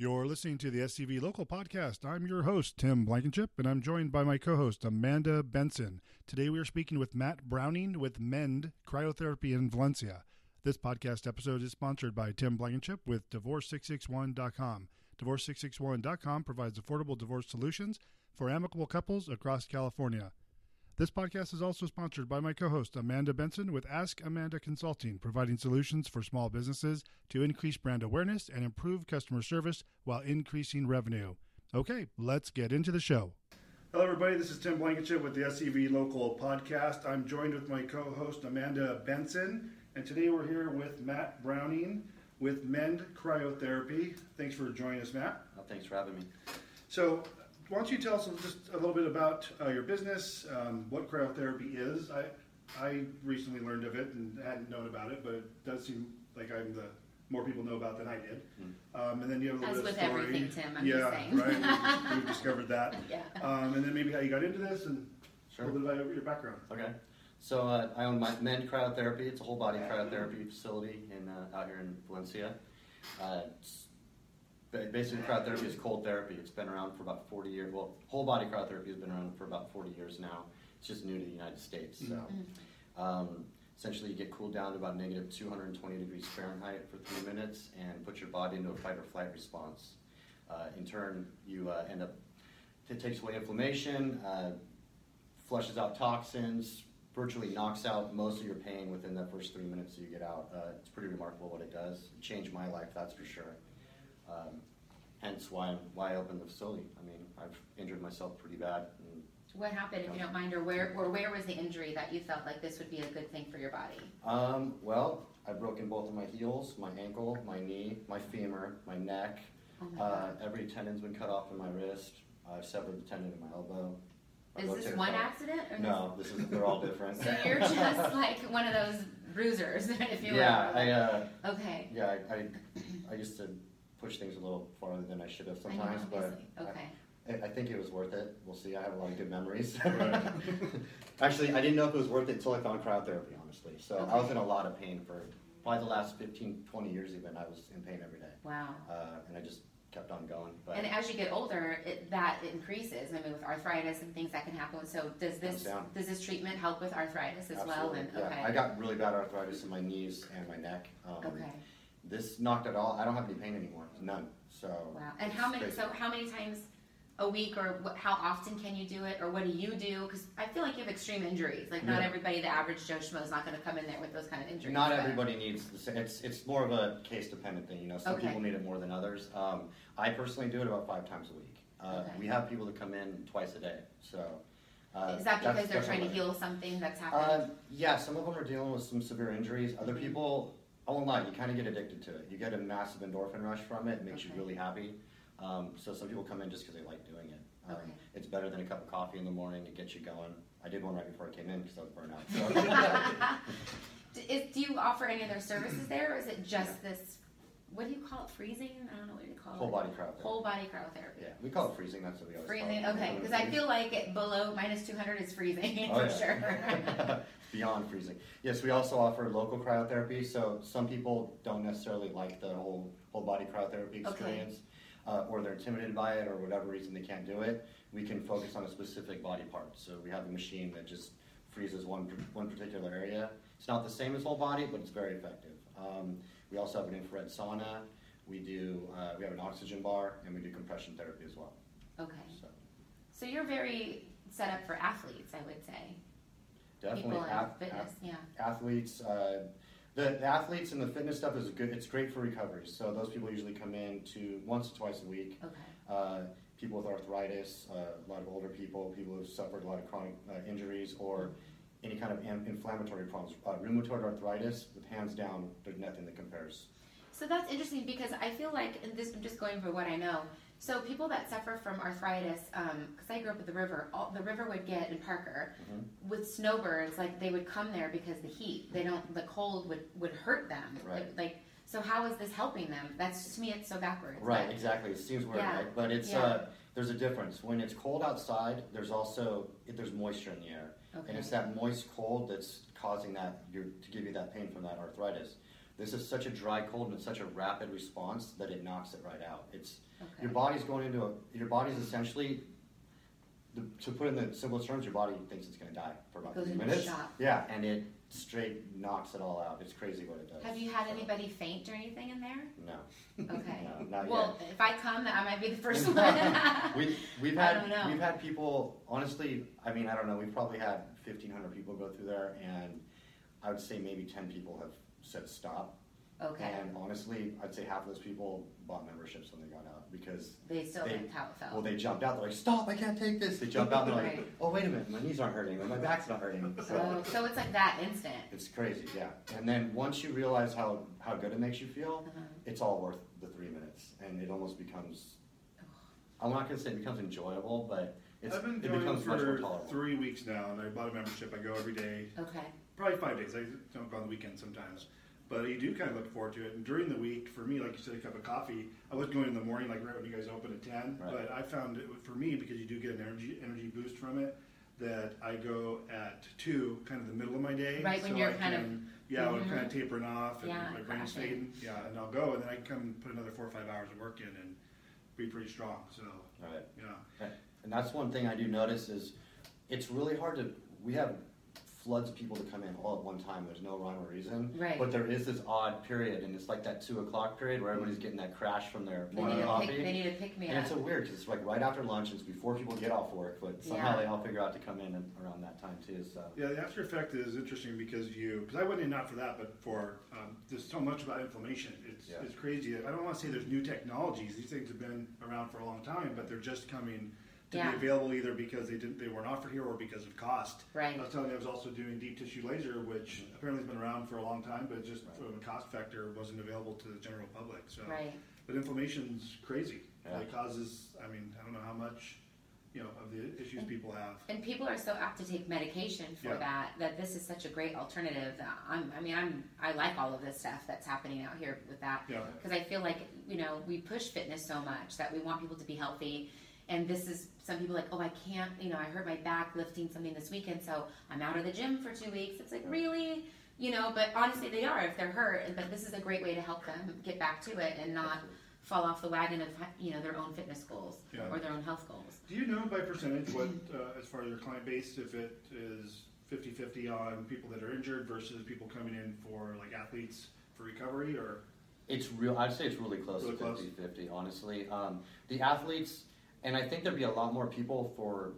You're listening to the SCV Local Podcast. I'm your host, Tim Blankenship, and I'm joined by my co host, Amanda Benson. Today we are speaking with Matt Browning with MEND Cryotherapy in Valencia. This podcast episode is sponsored by Tim Blankenship with Divorce661.com. Divorce661.com provides affordable divorce solutions for amicable couples across California. This podcast is also sponsored by my co host, Amanda Benson, with Ask Amanda Consulting, providing solutions for small businesses to increase brand awareness and improve customer service while increasing revenue. Okay, let's get into the show. Hello, everybody. This is Tim Blankenship with the SCV Local Podcast. I'm joined with my co host, Amanda Benson, and today we're here with Matt Browning with MEND Cryotherapy. Thanks for joining us, Matt. Oh, thanks for having me. So, why don't you tell us just a little bit about uh, your business, um, what cryotherapy is? I I recently learned of it and hadn't known about it, but it does seem like I'm the more people know about than I did. Mm. Um, and then you have a little As bit with of story. everything, Tim, I'm yeah, just saying. right. We've, we've discovered that. Yeah. Um, and then maybe how you got into this and Sure. a little bit about your background. Okay. So uh, I own my MEND Cryotherapy. It's a whole body cryotherapy facility in uh, out here in Valencia. Uh, it's, ba- basically, cryotherapy is cold therapy. It's been around for about 40 years. Well, whole body cryotherapy has been around for about 40 years now. It's just new to the United States. So Mm-hmm. um, essentially, you get cooled down to about negative 220 degrees Fahrenheit for three minutes and put your body into a fight or flight response. Uh, in turn, you uh, end up it takes away inflammation, uh, flushes out toxins, virtually knocks out most of your pain within the first three minutes that you get out. Uh, it's pretty remarkable what it does. It changed my life, that's for sure. Um, hence why why I opened the facility. I mean, I've injured myself pretty bad. And, What happened, if you don't mind, or where, or where was the injury that you felt like this would be a good thing for your body? um, well, I've broken both of my heels, my ankle, my knee, my femur, my neck. Oh my Uh, every tendon's been cut off in my wrist. I've severed the tendon in my elbow. My Is this one accident? Or No, this is they're all different. So you're just like one of those bruisers, if you yeah, will. I uh, Okay. yeah, I, I, I used to push things a little farther than I should have I know, sometimes, but. Okay. I, I think it was worth it. We'll see. I have a lot of good memories. Right. Actually, I didn't know if it was worth it until I found cryotherapy, honestly. So I was in a lot of pain for probably the last 15, 20 years even. I was in pain every day. Wow. Uh, and I just kept on going. But And as you get older, it, that increases. I mean, with arthritis and things that can happen. So does this does this treatment help with arthritis as well? absolutely, And yeah. okay. I got really bad arthritis in my knees and my neck. Um, okay. This knocked it all. I don't have any pain anymore. None. So. Wow. And how many? crazy. So how many times a week, or what, how often can you do it, or what do you do? Because I feel like you have extreme injuries. Like not Yeah. everybody, the average Joe Schmo, is not going to come in there with those kind of injuries. Not but- everybody needs the same. It's it's more of a case dependent thing. You know, some Okay. people need it more than others. Um, I personally do it about five times a week. Uh, Okay. We have people that come in twice a day. So uh, Is that because that's- they're that's trying to heal something that's happened? Uh, yeah, some of them are dealing with some severe injuries. Other Mhm. people, I won't lie, you kind of get addicted to it. You get a massive endorphin rush from it. It makes Okay. you really happy. Um, so some people come in just because they like doing it. Um, Okay. It's better than a cup of coffee in the morning. It gets you going. I did one right before I came in because I was burnt out. So. Is, do you offer any other services there, or is it just this? What do you call it? Freezing? I don't know what you call Whole it. Whole body cryotherapy. Whole body cryotherapy. Yeah, we call it freezing. That's what we always Freezing. call it. Okay, because I feel like it below minus two hundred is freezing Oh, for sure. Beyond freezing. Yes, we also offer local cryotherapy. So some people don't necessarily like the whole whole body cryotherapy experience, uh, or they're intimidated by it, or whatever reason they can't do it. We can focus on a specific body part. So we have a machine that just freezes one one particular area. It's not the same as whole body, but it's very effective. Um, we also have an infrared sauna. We do uh, we have an oxygen bar, and we do compression therapy as well. okay, So so you're very set up for athletes, I would say. Definitely People ath- fitness, yeah. athletes. Uh, the, the athletes and the fitness stuff is good. It's great for recovery. So those people usually come in to once or twice a week. Okay. Uh, people with arthritis, uh, a lot of older people, people who've suffered a lot of chronic uh, injuries or any kind of in- inflammatory problems. Uh, rheumatoid arthritis, with hands down, there's nothing that compares. So that's interesting because I feel like, and this I'm just going for what I know. So people that suffer from arthritis, because I grew up at the river, all, the river would get in Parker Mhm. with snowbirds. Like they would come there because the heat, they don't, the cold would would hurt them. Right. Like, like so, how is this helping them? That's to me, it's so backwards. Right, but- exactly. It seems weird, Yeah, right? But it's yeah. uh, there's a difference. When it's cold outside, there's also there's moisture in the air. Okay. and it's that moist cold that's causing that your, to give you that pain from that arthritis. This is such a dry cold and it's such a rapid response that it knocks it right out. It's Okay. your body's going into a your body's essentially the, to put it in the simplest terms, your body thinks it's going to die for about three minutes. Yeah, and it straight knocks it all out. It's crazy what it does. Have you had So, anybody faint or anything in there? No. Okay. no, not well, if I come, I might be the first one. yet. we, we've I had don't know. we've had people. Honestly, I mean, I don't know. We've probably had fifteen hundred people go through there, and I would say maybe ten people have said stop. okay. And honestly, I'd say half of those people bought memberships when they got out because They still they- liked how it felt. well, they jumped out. They're like, "Stop! I can't take this." They jump out. and They're like, Right. "Oh, wait a minute, my knees aren't hurting, or my back's not hurting." So so, so it's like that instant. it's crazy, yeah. And then once you realize how how good it makes you feel, Uh-huh. it's all worth the three minutes, and it almost becomes. I'm not gonna say it becomes enjoyable, but it's, I've been it going becomes much more for tolerable. three weeks now, and I bought a membership. I go every day, Okay. Probably five days. I don't go on the weekend sometimes, but you do kind of look forward to it. And during the week, for me, like you said, a cup of coffee. I was going in the morning, like right when you guys open at ten. Right. But I found it for me because you do get an energy energy boost from it. That I go at two, kind of the middle of my day. Right, when so you're I kind of- can, yeah, when I'm kind of tapering off and Yeah, my brain's crashing. fading. Yeah, and I'll go, and then I can come put another four or five hours of work in and be pretty strong. So Right. yeah. And that's one thing I do notice is it's really hard to. We have floods of people to come in all at one time. There's no rhyme or reason. Right. But there is this odd period, and it's like that two o'clock period where everybody's getting that crash from their morning need, to coffee. pick, they need to pick me and up. it's so weird because it's like right after lunch. It's before people get off work, but somehow Yeah. they all figure out to come in around that time too. So Yeah, the after effect is interesting because you, because I went in not for that, but for um, there's so much about inflammation. It's, Yeah. it's crazy. I don't want to say there's new technologies. These things have been around for a long time, but they're just coming to Yeah. be available either because they didn't they weren't offered here or because of cost. Right. I was telling you I was also doing deep tissue laser, which apparently has been around for a long time, but just Right. from a cost factor wasn't available to the general public. So, Right. but inflammation's crazy. Yeah. It causes. I mean, I don't know how much, you know, of the issues people have. And people are so apt to take medication for Yeah. that that this is such a great alternative. I'm, I mean, I'm I like all of this stuff that's happening out here with that Yeah. because I feel like you know we push fitness so much that we want people to be healthy, and this is some people like oh I can't you know I hurt my back lifting something this weekend so I'm out of the gym for two weeks. It's like really you know, but honestly they are if they're hurt. But this is a great way to help them get back to it and not fall off the wagon of you know their own fitness goals Yeah. or their own health goals. Do you know by percentage what, uh, as far as your client base, if it is 50-50 on people that are injured versus people coming in for like athletes for recovery, or It's real. I'd say it's really close Really to close? 50 50, honestly. Um, the athletes, and I think there'd be a lot more people for,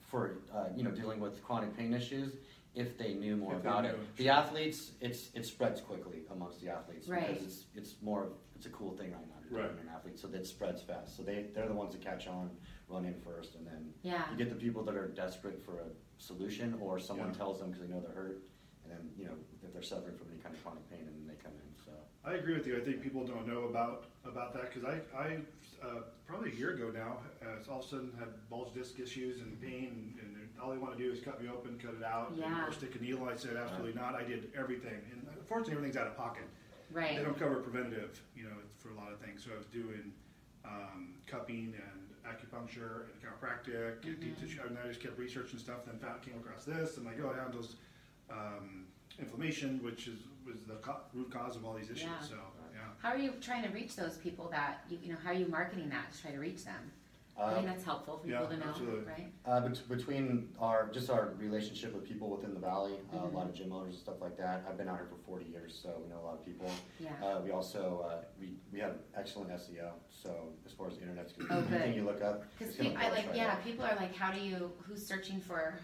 for uh, you know, dealing with chronic pain issues if they knew more If about knew. it. The athletes, it's it spreads quickly amongst the athletes Right. because it's it's more it's a cool thing right now to do Right. when you're an athlete. So that spreads fast. So they they're the ones that catch on, run in first, and then Yeah. you get the people that are desperate for a solution or someone Yeah. tells them because they know they're hurt, and then you know if they're suffering from any kind of chronic pain, and then they come in. So. I agree with you. I think people don't know about about that because I, I uh, probably a year ago now, uh, all of a sudden had bulge disc issues and pain, and, and all they want to do is cut me open, cut it out, and, Yeah. or stick a needle. I said absolutely not. I did everything, and unfortunately, everything's out of pocket. Right. They don't cover preventative, you know, for a lot of things. So I was doing um, cupping and acupuncture and chiropractic and deep tissue. And I just kept researching stuff. Then found, came across this, and like, oh, it handles um, inflammation, which is was the co- root cause of all these issues. Yeah. So yeah, How are you trying to reach those people that you, you know? How are you marketing that to try to reach them? I think that's helpful for people yeah, to know, absolutely. right? Uh, bet- between our just our relationship with people within the valley, uh, Mhm. a lot of gym owners and stuff like that. I've been out here for 40 years, so we know a lot of people. Yeah. Uh, we also uh, we we have excellent SEO. So as far as the internet's Oh, concerned, anything good. you look up, Because it's gonna I like, right yeah, up. people are like, how do you? Who's searching for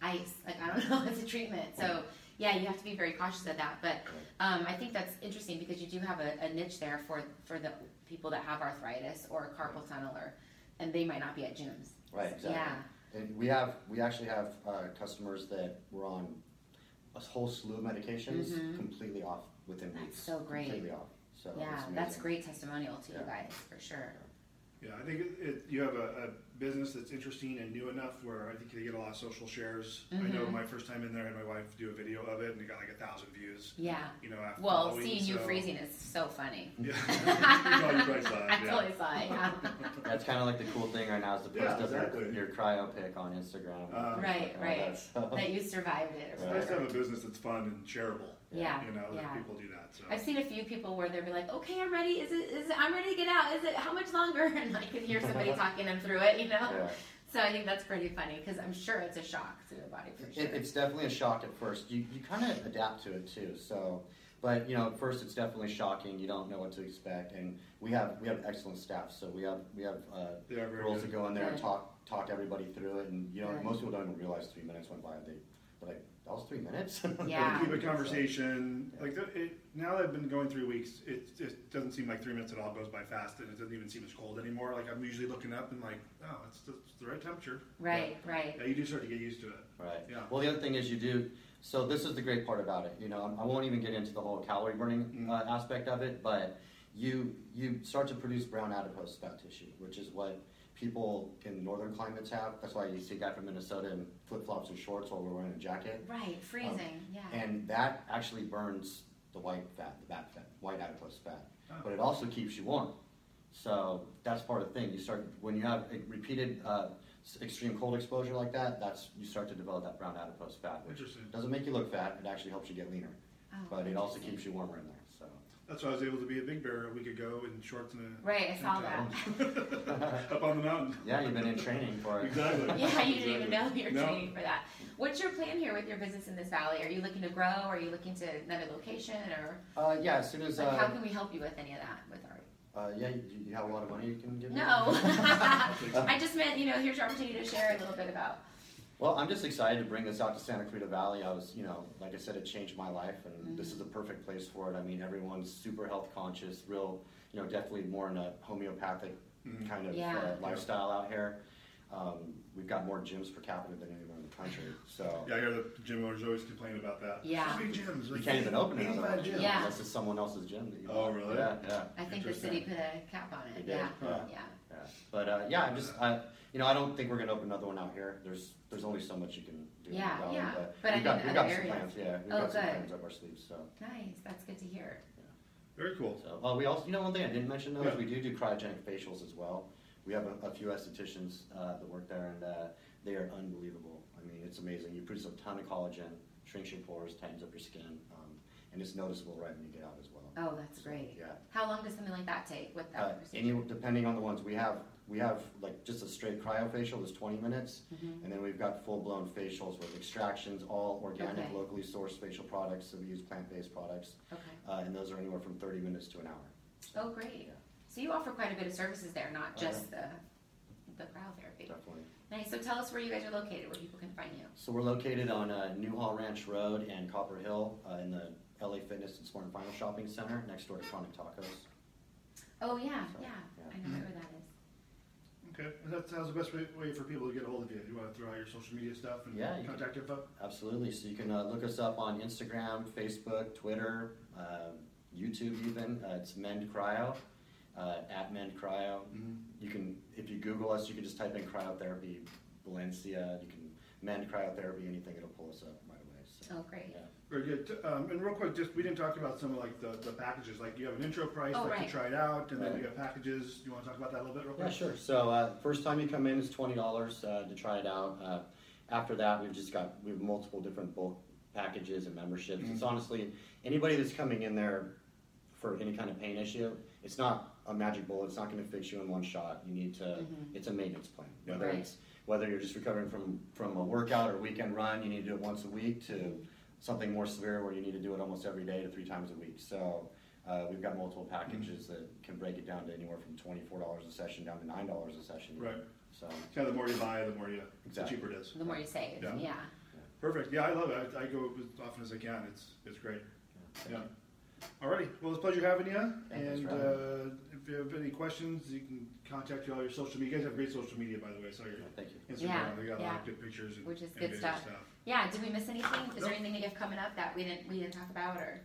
ice? Like, I don't know. It's a treatment, so yeah, you have to be very cautious of that. But um, I think that's interesting because you do have a, a niche there for for the people that have arthritis or carpal tunnel, or and they might not be at gyms. Right, exactly. Yeah. And we have we actually have uh, customers that were on a whole slew of medications Mhm. completely off within That's weeks. so great. Completely off. So yeah, that's great testimonial to you guys for sure. Yeah. I think it, it, you have a, a business that's interesting and new enough where I think they get a lot of social shares. I know Mhm. my first time in there, I had my wife do a video of it, and it got like a thousand views. Yeah. You know, after Well, Halloween, seeing you so- freezing is so funny. Yeah, you probably saw it, I yeah. totally saw it. Yeah. That's kind of like the cool thing right now is to post Yeah, up exactly. your cryo pic on Instagram. Uh, Right, and all right. that stuff. that you survived it. It's or nice to whatever. have a business that's fun and shareable. Yeah, You know, yeah. people do that. So I've seen a few people where they'll be like, "Okay, I'm ready. Is it? Is it? I'm ready to get out. Is it? How much longer?" And I can hear somebody talking them through it. You know. Yeah. So I think that's pretty funny because I'm sure it's a shock to the body for sure. It, it's definitely a shock at first. You, you kind of adapt to it too. So, but you know, at first it's definitely shocking. You don't know what to expect, and we have we have excellent staff. So we have we have uh, they girls good. that go in there and talk talk everybody through it. And you know, Good. most people don't even realize three minutes went by. They they're like, that was three minutes. Yeah. keep a conversation like the, it, now that I've been going three weeks. It, it doesn't seem like three minutes at all goes by fast, and it doesn't even seem as cold anymore. Like I'm usually looking up and like, oh, it's the, it's the right temperature. right, right. Yeah, you do start to get used to it. Right. Yeah. Well, the other thing is you do. So this is the great part about it. You know, I won't even get into the whole calorie burning Mm. uh, aspect of it, but you you start to produce brown adipose fat tissue, which is what people in northern climates have. That's why you see a guy from Minnesota in flip flops and shorts while we're wearing a jacket, Right, freezing. yeah. and that actually burns the white fat, the bad fat, white adipose fat. Oh. But it also keeps you warm. So that's part of the thing. You start when you have a repeated uh, extreme cold exposure like that. That's you start to develop that brown adipose fat, which Interesting. doesn't make you look fat. It actually helps you get leaner, Oh, but it also keeps you warmer in there. So That's why I was able to be a big bear a week ago in shorts and a Right, I saw that. up on the mountain. yeah, you've been in training for it. Exactly. Yeah, you didn't even know you were No. training for that. What's your plan here with your business in this valley? Are you looking to grow? Are you looking to another location, or Uh, yeah, as soon as like, how uh, can we help you with any of that? With our uh, yeah, you, you have a lot of money you can give. me? no, I just meant you know here's your opportunity to share a little bit about. Well, I'm just excited to bring this out to Santa Clarita Valley. I was, you know, like I said, it changed my life, and this is the perfect place for it. I mean, everyone's super health conscious, real, you know, definitely more in a homeopathic Mhm. kind of Yeah. uh, lifestyle out here. Um, we've got more gyms per capita than anywhere in the country, so Yeah, I hear the gym owners always complain about that. Yeah. So many gyms. you can't even open another 85 one gyms. Yeah. unless it's someone else's gym. That you Oh, want. really? Yeah, yeah. I think the Interesting. city put a cap on They it. did, Yeah, yeah. yeah. Yeah. But uh, yeah, I'm just, I, you know, I don't think we're gonna open another one out here. There's, there's only so much you can do. in Yeah, the valley, yeah. But, But we've got, mean, we've got other some plans. Yeah, we've Oh, got some good. plans up our sleeves. So. Nice, that's good to hear. Very cool. So, uh, we also, you know, one thing I didn't mention though Yeah. is we do do cryogenic facials as well. We have a, a few estheticians uh, that work there, and uh, they are unbelievable. I mean, it's amazing. You produce a ton of collagen, shrinks your pores, tightens up your skin, um, and it's noticeable right when you get out as well. Oh, that's So, great. Yeah. How long does something like that take with that Uh, any, depending on the ones we have, we have like just a straight cryofacial is 20 minutes, Mhm. and then we've got full-blown facials with extractions, all organic, Okay. locally sourced facial products. So we use plant-based products, Okay. uh, and those are anywhere from 30 minutes to an hour. Oh, great. Yeah. So you offer quite a bit of services there, not Oh, just the the cryotherapy. Definitely. Nice. So tell us where you guys are located, where people can find you. So we're located on uh, Newhall Ranch Road and Copper Hill uh, in the LA Fitness and Smart and Final Shopping Center next door to Chronic Tacos. Oh yeah, So, yeah. yeah. I know where that is. Okay. And that sounds the best way, way for people to get a hold of you. You want to throw out your social media stuff and Yeah, you contact info? Absolutely. So you can uh, look us up on Instagram, Facebook, Twitter, uh, YouTube even. Uh, it's Mend Cryo, uh, at Mend Cryo. Mhm. You can, if you Google us, you can just type in cryotherapy Valencia. You can Mend Cryotherapy, anything, it'll pull us up right away. So, Oh, great. yeah. Very good. Um, and real quick, just we didn't talk about some of like the, the packages. Like you have an intro price, Oh, like right. to try it out, and then Right. you have packages. You want to talk about that a little bit, real quick? Yeah, sure. So uh, first time you come in is twenty dollars uh, to try it out. Uh, after that, we've just got we have multiple different bulk packages and memberships. It's Mhm. honestly anybody that's coming in there for any kind of pain issue. It's not a magic bullet. It's not going to fix you in one shot. You need to. Mhm. It's a maintenance plan. Whether Right. it's whether you're just recovering from from a workout or weekend run, you need to do it once a week. To something more severe where you need to do it almost every day to three times a week. So. Uh, we've got multiple packages that can break it down to anywhere from twenty-four dollars a session down to nine dollars a session. Right. So Kind of the more you buy, the more you, Exactly. the cheaper it is. The more you save, Yeah. yeah. Perfect. Yeah, I love it. I, I go as often as I can. It's it's great. Yeah. Alrighty. Well, it's a pleasure having you. Yeah, thanks and you have any questions, you can contact you all your social media. You guys have great social media, by the way. So your Yeah, thank you. Instagram, Yeah, they got a lot yeah. of good pictures and, Which is and good video stuff. Yeah. Did we miss anything? Is there Nope. anything that you have coming up that we didn't we didn't talk about or?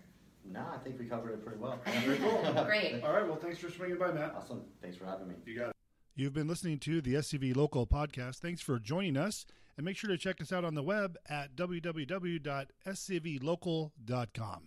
No, I think we covered it pretty well. Very cool. Great. All right. Well, thanks for swinging by, Matt. Awesome. Thanks for having me. You got it. You've been listening to the SCV Local podcast. Thanks for joining us, and make sure to check us out on the web at www.scvlocal.com.